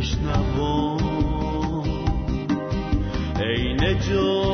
بشنوان ای نجات.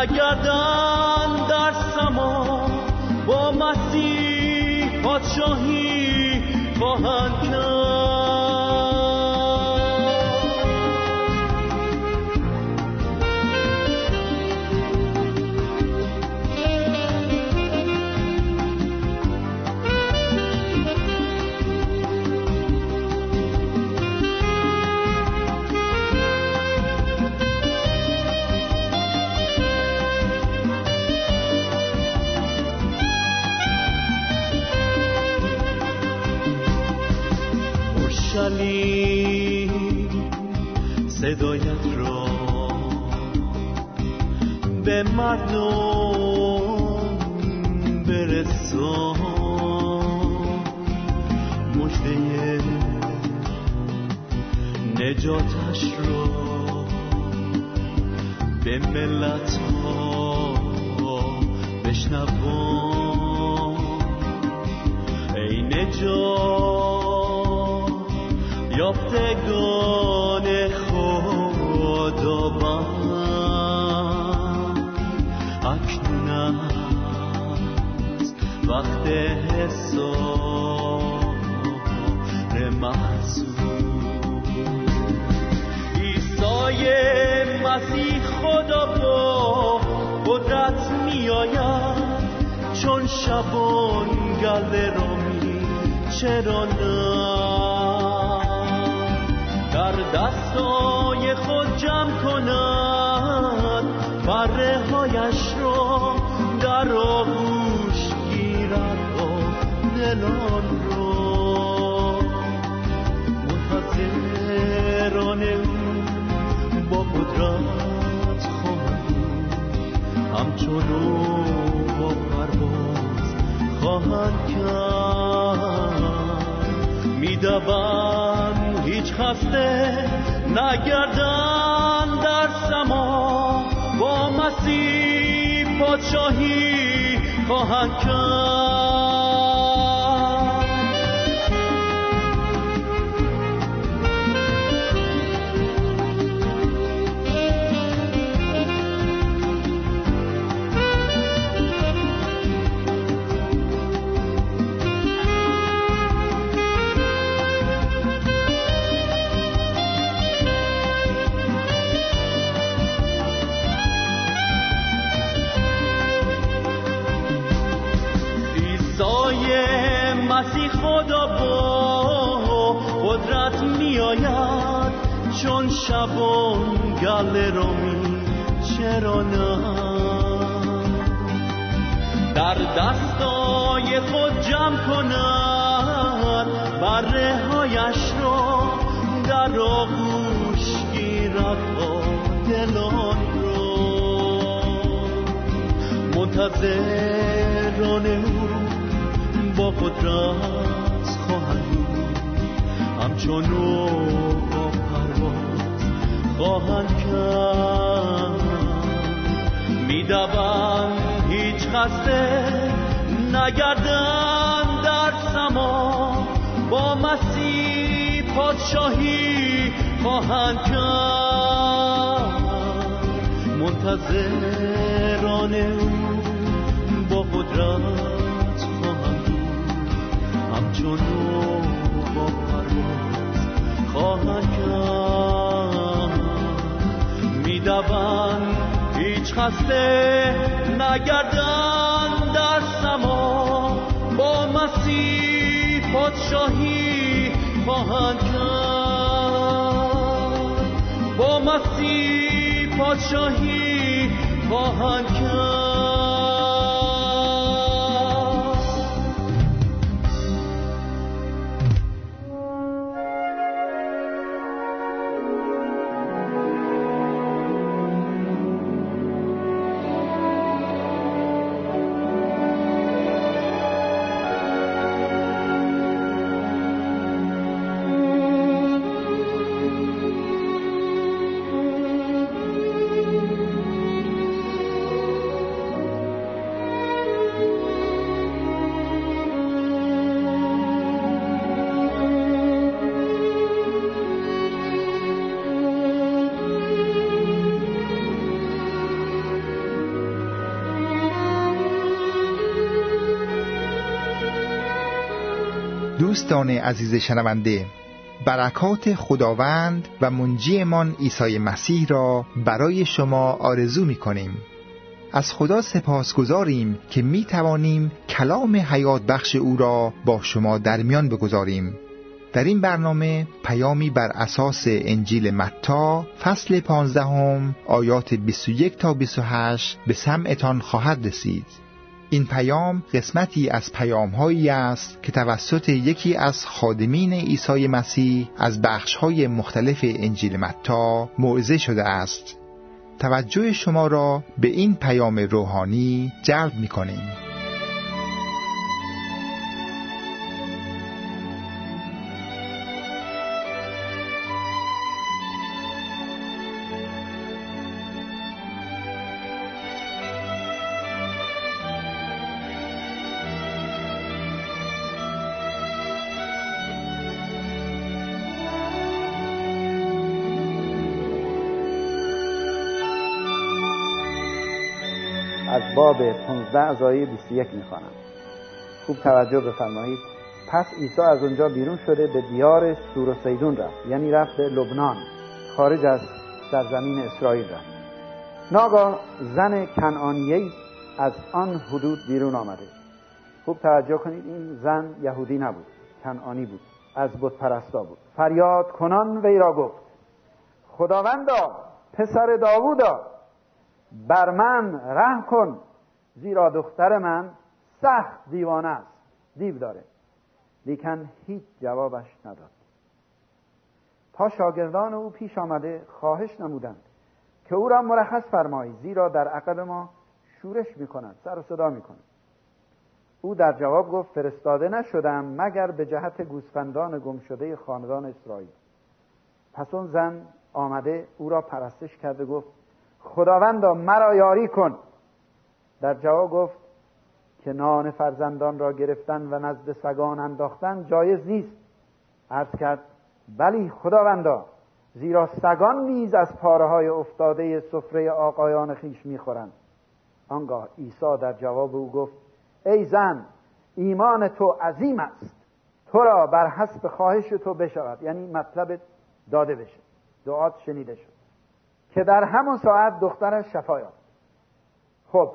نگردن در سما با مسیح پادشاهی اورشلیم صدایت را به مردم برسان. مجده نجاتش را به ملت ها بشنوان. ای نجات یافتگان خداوند اکنون است وقت حساب محسوب. عیسی مسیح خدا با قدرت می آید. چون شبان گل رامی چرا نه دستای خود جمع کند. بره هایش را در آغوش گیرد و دلان را. منتظران او با قدرت خواهد همچون او با پرواز خواهند کرد. می‌دوند هیچ خسته نگردن در سما. با مسیح پادشاهی خواهند کرد. دلان را منتظران او با قدرت خواهند بود همچون او با پرواز خواهند کرد. می‌دوند هیچ خسته نگردن در سما. با مسیح پادشاهی خواهند کرد. منتظران او با قدرت خواهند بود همچون با پرواز خواهند کرد. می‌دوند هیچ خسته نگردن در سما. با مسیح پادشاهی خواهند کرد. با مسیح پادشاهی خواهند کرد دوستان عزیز شنونده برکات خداوند و منجیمان عیسی مسیح را برای شما آرزو می کنیم از خدا سپاس گذاریم که می توانیم کلام حیات بخش او را با شما در میان بگذاریم. در این برنامه پیامی بر اساس انجیل متا فصل پانزدهم آیات 21 تا 28 به سمعتان خواهد رسید. این پیام قسمتی از پیامهایی است که توسط یکی از خادمین عیسی مسیح از بخشهای مختلف انجیل متا موعظه شده است توجه شما را به این پیام روحانی جلب می کنیم. باب 15 از آیه 21 می‌خوانم. خوب توجه بفرمایید. پس عیسی از اونجا بیرون شده به دیار سور و سیدون رفت. یعنی رفت به لبنان خارج از سرزمین اسرائیل رفت. ناگاه زن کنعانیه از آن حدود بیرون آمده. خوب توجه کنید این زن یهودی نبود کنعانی بود از بت پرستا بود. فریاد کنان وی را گفت خداوندا پسر داوودا بر من رحم کن. زیرا دختر من سخت دیوانه است. دیو داره. لیکن هیچ جوابش نداد. تا شاگردان او پیش آمده خواهش نمودند که او را مرخص فرمایید زیرا در عقب ما شورش می‌کنند سر و صدا می‌کنند او در جواب گفت فرستاده نشدم مگر به جهت گوسفندان گمشده خاندان اسرائیل. پس اون زن آمده او را پرستش کرده گفت خداوندا مرا یاری کن. در جواب گفت که نان فرزندان را گرفتن و نزد سگان انداختن جایز نیست. عرض کرد بلی خداوندا زیرا سگان نیز از پاره های افتاده سفره آقایان خیش می‌خورند. آنگاه عیسی در جواب او گفت ای زن ایمان تو عظیم است. تو را بر حسب خواهش تو بشود. یعنی مطلب داده بشه. دعات شنیده شد. که در همون ساعت دخترش شفا یافت. خب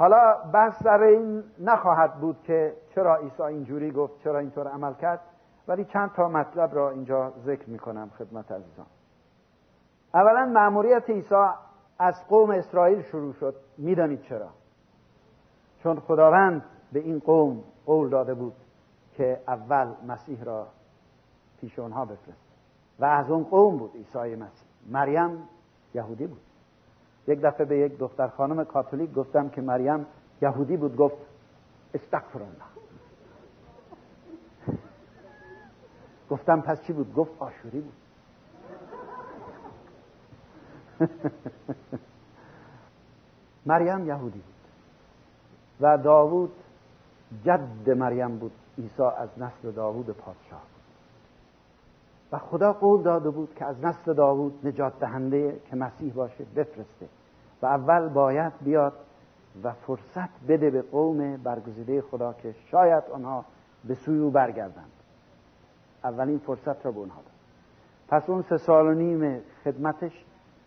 حالا بحث سر این نخواهد بود که چرا عیسی اینجوری گفت چرا اینطور عمل کرد ولی چند تا مطلب را اینجا ذکر می‌کنم خدمت عزیزان. اولا معموریت عیسی از قوم اسرائیل شروع شد. می‌دانید چرا؟ چون خداوند به این قوم قول داده بود که اول مسیح را پیش اونها بفرست. و از اون قوم بود عیسی مسیح. مریم یهودی بود. یک دفعه به یک دختر خانم کاتولیک گفتم که مریم یهودی بود گفت استغفر الله گفتم پس چی بود؟ گفت آشوری بود. مریم یهودی بود و داوود جد مریم بود. عیسی از نسل داوود پادشاه و خدا قول داده بود که از نسل داوود نجات دهنده که مسیح باشه بفرسته. و اول باید بیاد و فرصت بده به قوم برگزیده خدا که شاید آنها به سوی او برگردند. اولین فرصت را به اونها داد. پس اون سه سال و نیم خدمتش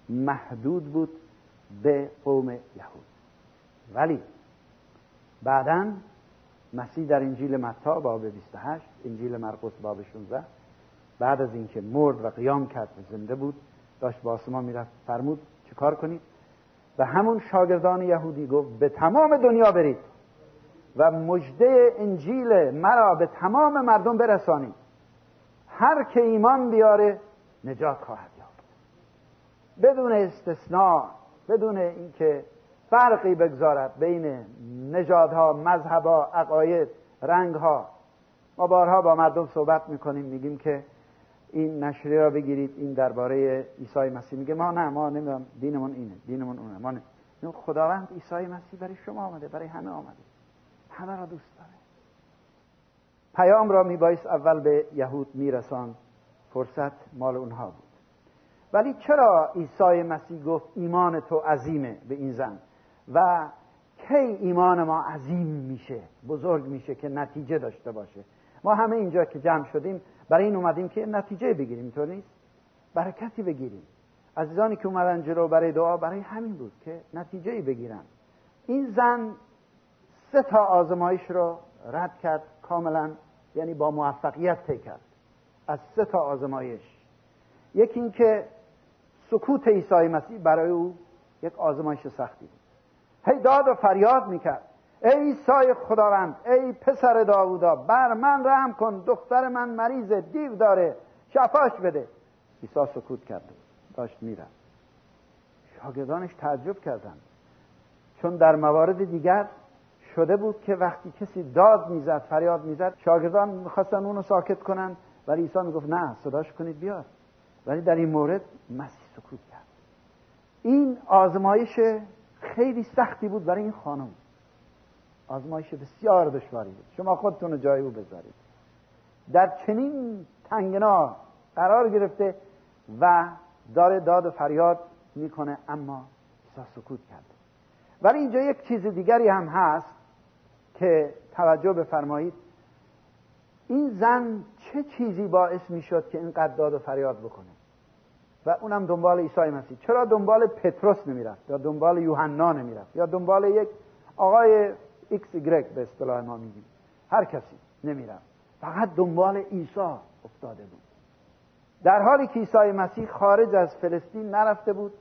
محدود بود به قوم یهود. ولی بعدا مسیح در انجیل متا باب 28 انجیل مرقس باب 16 بعد از اینکه مرد و قیام کرد و زنده بود داشت با آسمان می‌رفت فرمود چه کار کنید؟ و همون شاگردان یهودی گفت به تمام دنیا برید و مجده انجیل مرا به تمام مردم برسانید. هر که ایمان بیاره نجات خواهد یافت. بدون استثناء بدون اینکه فرقی بگذارد بین نژادها مذهبها عقاید رنگها ما بارها با مردم صحبت می‌کنیم میگیم که این نشریه را بگیرید این درباره عیسی مسیح. میگه ما نه ما نمی‌دونم دینمون اینه دینمون اونه. ما نه. خداوند عیسی مسیح برای شما آمده برای همه آمده. همه را دوست داره. پیام را میبایست اول به یهود میرسان. فرصت مال اونها بود. ولی چرا عیسی مسیح گفت ایمان تو عظیمه به این زن؟ و کی ایمان ما عظیم میشه بزرگ میشه که نتیجه داشته باشه؟ ما همه اینجا که جمع شدیم برای این اومدیم که نتیجه بگیریم اینطور نیست؟ برکتی بگیریم. عزیزانی که اومدن جلو برای دعا برای همین بود که نتیجه بگیرن. این زن سه تا آزمایش رو رد کرد کاملا یعنی با موفقیت طی کرد. از سه تا آزمایش. یکی اینکه سکوت عیسی مسیح برای او یک آزمایش سختی بود. هی داد و فریاد می‌کرد. ای عیسی خداوند ای پسر داوودا بر من رحم کن دختر من مریض دیو داره شفاش بده. عیسی سکوت کرد داشت می‌رفت. شاگردانش تعجب کردند. چون در موارد دیگر شده بود که وقتی کسی داد می‌زد فریاد می‌زد شاگردان می‌خواستن اونو ساکت کنن ولی عیسی می‌گفت نه صداش کنید بیاد. ولی در این مورد مسیح سکوت کرد. این آزمایش خیلی سختی بود برای این خانم. آزمایش بسیار دشواری بود. شما خودتون رو جای او بذارید. در چنین تنگنا قرار گرفته و داره داد و فریاد می‌کنه اما عیسی سکوت کرده ولی اینجا یک چیز دیگری هم هست که توجه بفرمایید. این زن چه چیزی باعث می‌شد که اینقدر داد و فریاد بکنه؟ و اونم دنبال عیسی مسیح. چرا دنبال پتروس نمی‌رفت؟ یا دنبال یوحنا نمی‌رفت؟ یا دنبال یک آقای ایکس ایگرگ به اصطلاح ما میگیم. هر کسی نمی‌رفت فقط دنبال عیسی افتاده بود. در حالی که عیسی مسیح خارج از فلسطین نرفته بود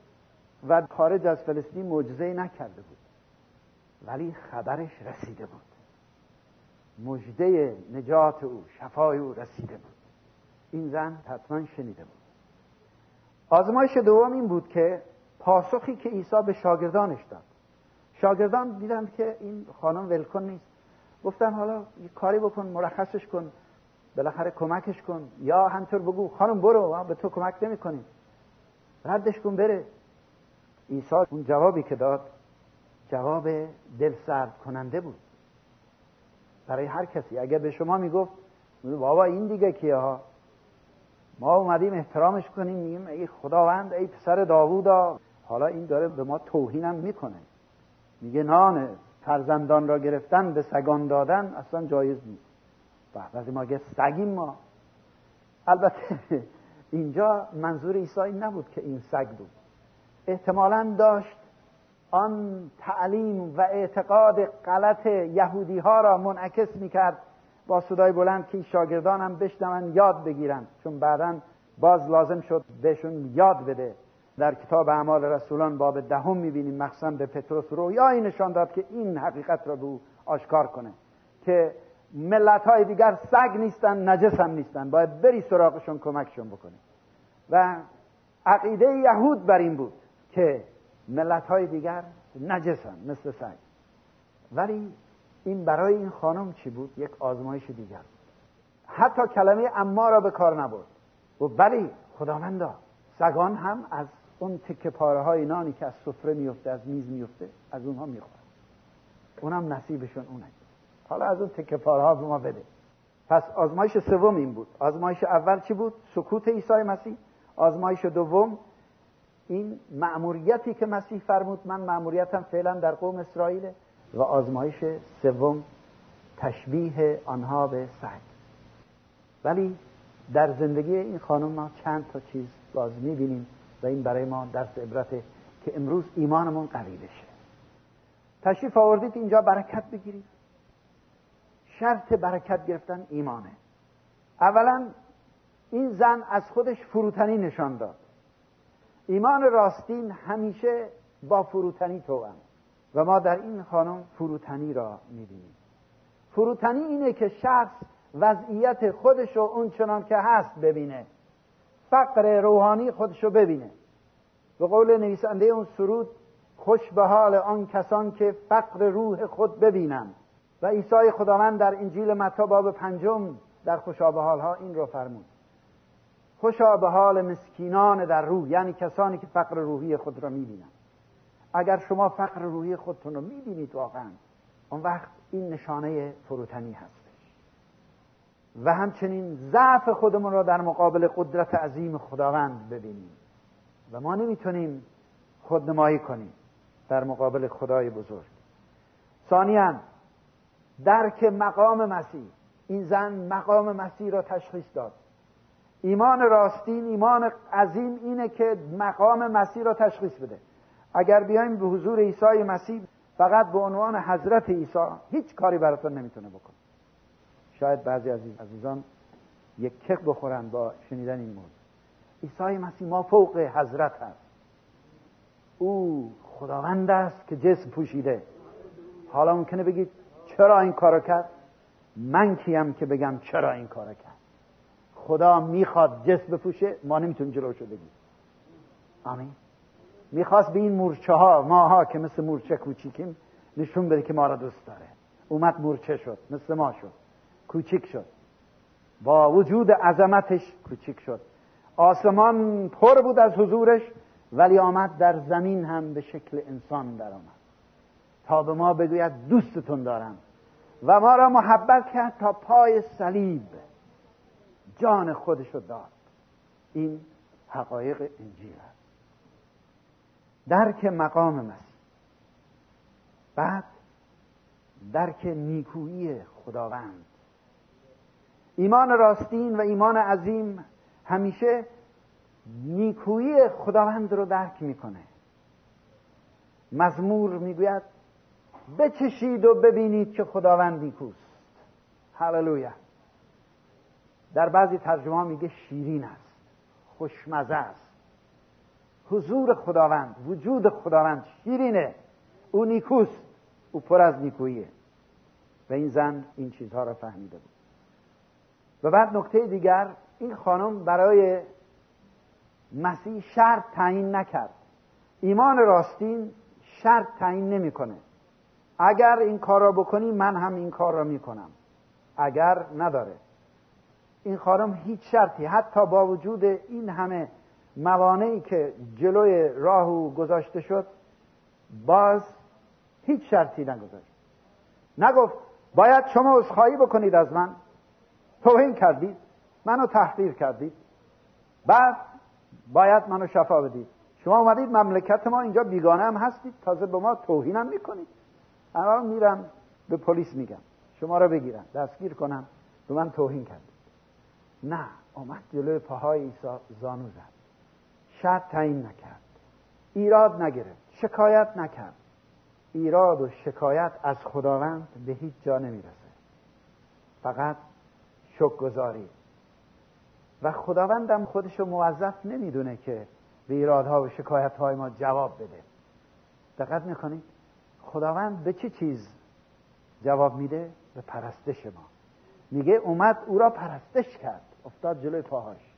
و خارج از فلسطین معجزه نکرده بود. ولی خبرش رسیده بود. مژده نجات او شفای او رسیده بود. این زن حتما شنیده بود. آزمایش دوم این بود که پاسخی که عیسی به شاگردانش داد شاگردان دیدن که این خانم ولکن نیست. گفتن حالا یه کاری بکن مرخصش کن بالاخره کمکش کن. یا همطور بگو خانم برو به تو کمک نمی کنیم ردش کن بره. عیسی اون جوابی که داد جواب دل سرد کننده بود. برای هر کسی. اگر به شما می‌گفت بابا این دیگه کیه ها؟ ما اومدیم احترامش کنیم میگیم ای خداوند ای پسر داوودا. حالا این داره به ما توهینم می‌کنه. میگه نان فرزندان را گرفتن به سگان دادن اصلا جایز نیست. وقتی ما سگیم ما. البته اینجا منظور عیسی نبود که این سگ بود. احتمالا داشت آن تعلیم و اعتقاد غلط یهودی ها را منعکس می‌کرد با صدای بلند که شاگردان هم بشنون یاد بگیرن. چون بعدا باز لازم شد بهشون یاد بده. در کتاب اعمال رسولان باب دهم می‌بینیم مخصوصا به پتروس رویایی نشان داد که این حقیقت را به او آشکار کنه که ملت های دیگر سگ نیستن نجس هم نیستن. باید بری سراغشون کمکشون بکنی. و عقیده یهود بر این بود که ملت های دیگر نجسن مثل سگ. ولی این برای این خانم چی بود؟ یک آزمایش دیگر. حتی کلمه اما را به کار نبرد. و بلی خداوندا سگان هم از اون تکه پاره های نانی که از سفره میفته از میز میفته از اونها می‌خورن اونم نصیبشون اونه. حالا از اون تکه پاره ها به ما بده. پس آزمایش سوم این بود. آزمایش اول چی بود؟ سکوت عیسی مسیح. آزمایش دوم این مأموریتی که مسیح فرمود من مأموریتم فعلا در قوم اسرائیل. و آزمایش سوم تشبیه آنها به سگ ولی در زندگی این خانم ما چند تا چیز باز می‌بینیم. و این برای ما درس عبرته که امروز ایمانمون قوی بشه. تشریف آوردید اینجا برکت بگیرید. شرط برکت گرفتن ایمانه. اولا این زن از خودش فروتنی نشان داد. ایمان راستین همیشه با فروتنی تو و ما در این خانم فروتنی را می‌بینیم. فروتنی اینه که شخص وضعیت خودش رو اون چنان که هست ببینه. فقر روحانی خودش رو ببینه. به قول نویسنده اون سرود خوش به حال آن کسان که فقر روح خود ببینند. و عیسی خداوند در انجیل متی باب پنجم در خوشا به ها این رو فرمود. خوشا به حال مسکینان در روح یعنی کسانی که فقر روحی خود را می‌بینند. اگر شما فقر روحی خودتون رو می‌بینید واقعا اون وقت این نشانه فروتنی هستش و همچنین ضعف خودمون را در مقابل قدرت عظیم خداوند ببینیم. و ما نمی‌تونیم خودنمایی کنیم در مقابل خدای بزرگ. ثانیا درک مقام مسیح. این زن مقام مسیح را تشخیص داد. ایمان راستین ایمان عظیم اینه که مقام مسیح را تشخیص بده. اگر بیایم به حضور عیسی مسیح فقط به عنوان حضرت عیسی هیچ کاری براتون نمی‌تونه بکنه. شاید بعضی از عزیزان یک کق بخورن با شنیدن این موضوع. عیسی مسیح ما فوق حضرت هست. او خداوند است که جسم پوشیده. حالا ممکنه بگید چرا این کارو کرد؟ من کیم که بگم چرا این کارو کرد؟ خدا می‌خواد جسم بپوشه ما نمی‌تونیم جلوشو بگیم. آمین. می‌خواست به این مورچه ها ماها که مثل مورچه کوچیکیم نشون بده که ما را دوست داره. اومد مورچه شد مثل ما شد. کوچیک شد. با وجود عظمتش کوچیک شد. آسمان پر بود از حضورش ولی آمد در زمین هم به شکل انسان در آمد تا به ما بگوید دوستتون دارم و ما را محبت کرد تا پای صلیب جان خودشو داد. این حقایق انجیل است. درک مقام مسیح. بعد درک نیکویی خداوند. ایمان راستین و ایمان عظیم همیشه نیکویی خداوند رو درک می‌کنه. مزمور می‌گوید بچشید و ببینید که خداوند نیکوست. هللویا. در بعضی ترجمه میگه شیرین است خوشمزه است. حضور خداوند وجود خداوند شیرینه. او نیکوست او پر از نیکوییه. و این زن این چیزها را فهمیده بود. و بعد نکته دیگر این خانم برای مسیح شرط تعیین نکرد. ایمان راستین شرط تعیین نمی‌کنه. اگر این کار را بکنی من هم این کار را می‌کنم. اگر نداره. این خانم هیچ شرطی حتی با وجود این همه موانعی که جلوی راهو گذاشته شد باز هیچ شرطی نگذاشت. نگفت باید شما عذرخواهی بکنید از من؟ توهین کردید منو تحقیر کردید. بعد باید منو شفا بدید. شما اومدید مملکت ما اینجا بیگانه هم هستید تازه به ما توهین هم می‌کنید. الان میرم به پلیس میگم. شما رو بگیرن دستگیر کنم. به من توهین کردید. نه آمد جلوی پاهای عیسی زانو زد. شرط تعیین نکرد. ایراد نگرفت. شکایت نکرد. ایراد و شکایت از خداوند به هیچ جا نمی‌رسه. فقط شک گذاری و خداوندم خودش رو موظف نمی‌دونه که به ایرادها و شکایت های ما جواب بده. دقت می‌کنید؟ خداوند به چه چیز جواب میده؟ به پرستش ما. میگه اومد او را پرستش کرد. افتاد جلوی پاهاش.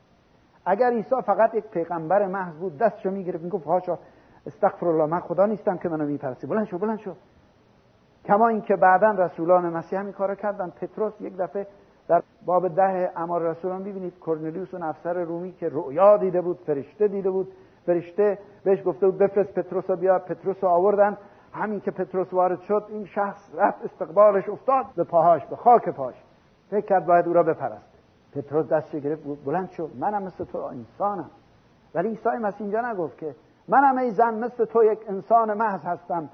اگر عیسی فقط یک پیغمبر محض بود دستشو می‌گرفت می‌گفت هاشا استغفر الله من خدا نیستم که منو می‌پرسی. بلند شو بلند شو. کما اینکه بعدا رسولان مسیح همین کارو کردن. پتروس یک دفعه باب ده امار رسولان. ببینید کرنلیوس اون افسر رومی که رؤیا دیده بود فرشته دیده بود. فرشته بهش گفته بود بفرست پتروس رو بیا پتروس رو آوردن. همین که پتروس وارد شد این شخص رفت استقبالش افتاد. به پاهاش به خاک پاش. فکر کرد باید او را بپرسته پتروس دستش گرفت بلند شد منم مثل تو انسانم. ولی عیسی مسیح اینجا نگفت که منم ای زن مثل تو یک انسان محض هستم.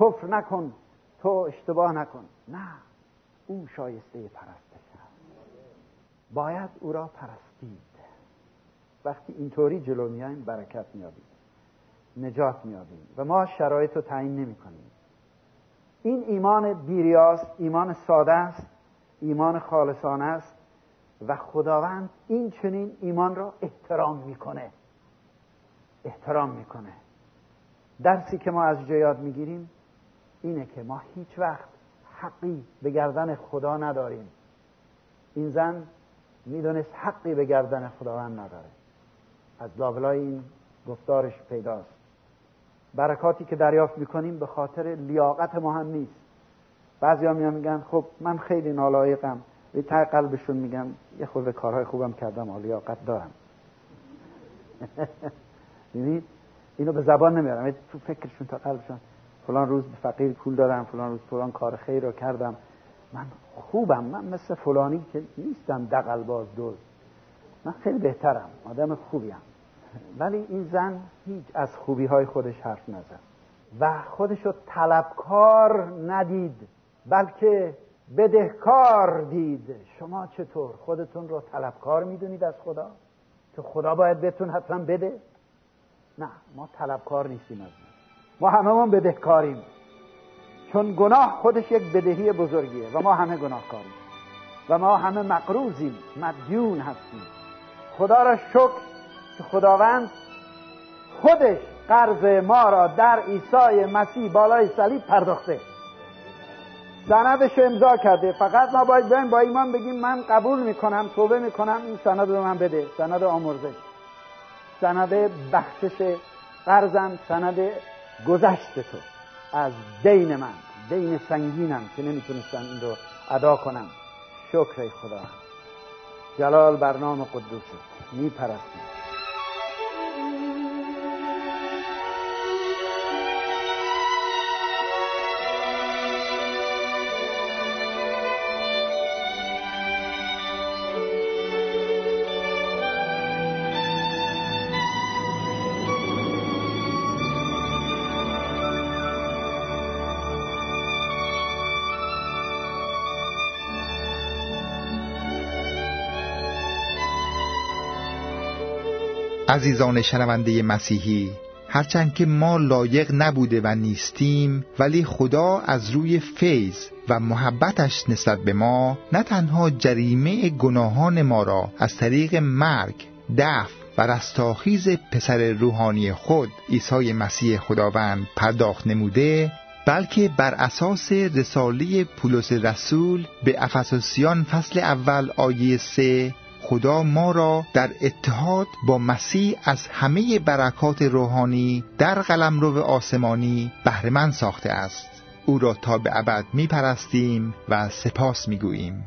کفر نکن تو اشتباه نکن. نه او شایسته پرستش هست باید او را پرستید. وقتی اینطوری جلو میایم برکت میابیم نجات میابیم و ما شرایط رو تعیین نمی کنیم این ایمان بیریاست ایمان ساده است ایمان خالصانه است و خداوند این چنین ایمان را احترام می‌کنه. احترام می‌کنه. درسی که ما از جا یاد می‌گیریم اینه که ما هیچ وقت حقی به گردن خدا نداریم. این زن می‌دونست حقی به گردن خداوند نداره. از لابلای این گفتارش پیداست. برکاتی که دریافت می‌کنیم به خاطر لیاقت ما هم نیست. بعضی ها میگن خب من خیلی نالایقم. به ته قلبشون میگن یه خورده کارهای خوبم کردم لیاقت دارم. ببینید؟ اینو به زبان نمیارم. تو فکرشون تا قلبشون فلان روز فقیر پول دادم فلان روز فلان کار خیر رو کردم. من خوبم من مثل فلانی که نیستم دقل باز من خیلی بهترم آدم خوبیم ولی این زن هیچ از خوبی های خودش حرف نزد. و خودش رو طلبکار ندید بلکه بدهکار دید. شما چطور؟ خودتون رو طلبکار می‌دونید از خدا؟ که خدا باید بهتون حتما بده؟ نه ما طلبکار نیستیم از ما ما بدهکاریم. چون گناه خودش یک بدهی بزرگیه و ما همه گناهکاریم. و ما همه مقروزیم مدیون هستیم. خدا را شکر که خداوند خودش قرض ما را در عیسی مسیح بالای صلیب پرداخته. سندش امضا کرده. فقط ما باید بیایم با ایمان بگیم من قبول می‌کنم توبه می‌کنم این سند رو من بده. سند آمرزش. سند بخشش قرضم سند گذشت تو. از دین من. دین سنگینم که نمی‌تونستم این رو ادا کنم. شکر خدا. جلال برنامه قدوست میپرستیم عزیزان شنونده مسیحی هرچند که ما لایق نبوده و نیستیم ولی خدا از روی فیض و محبتش نسبت به ما نه تنها جریمه گناهان ما را از طریق مرگ دف و رستاخیز پسر روحانی خود عیسی مسیح خداوند پرداخت نموده بلکه بر اساس رساله پولس رسول به افسوسیان فصل اول آیه سه خدا ما را در اتحاد با مسیح از همه برکات روحانی در قلمرو آسمانی بهرهمند ساخته است او را تا به ابد می پرستیم و سپاس می گوییم.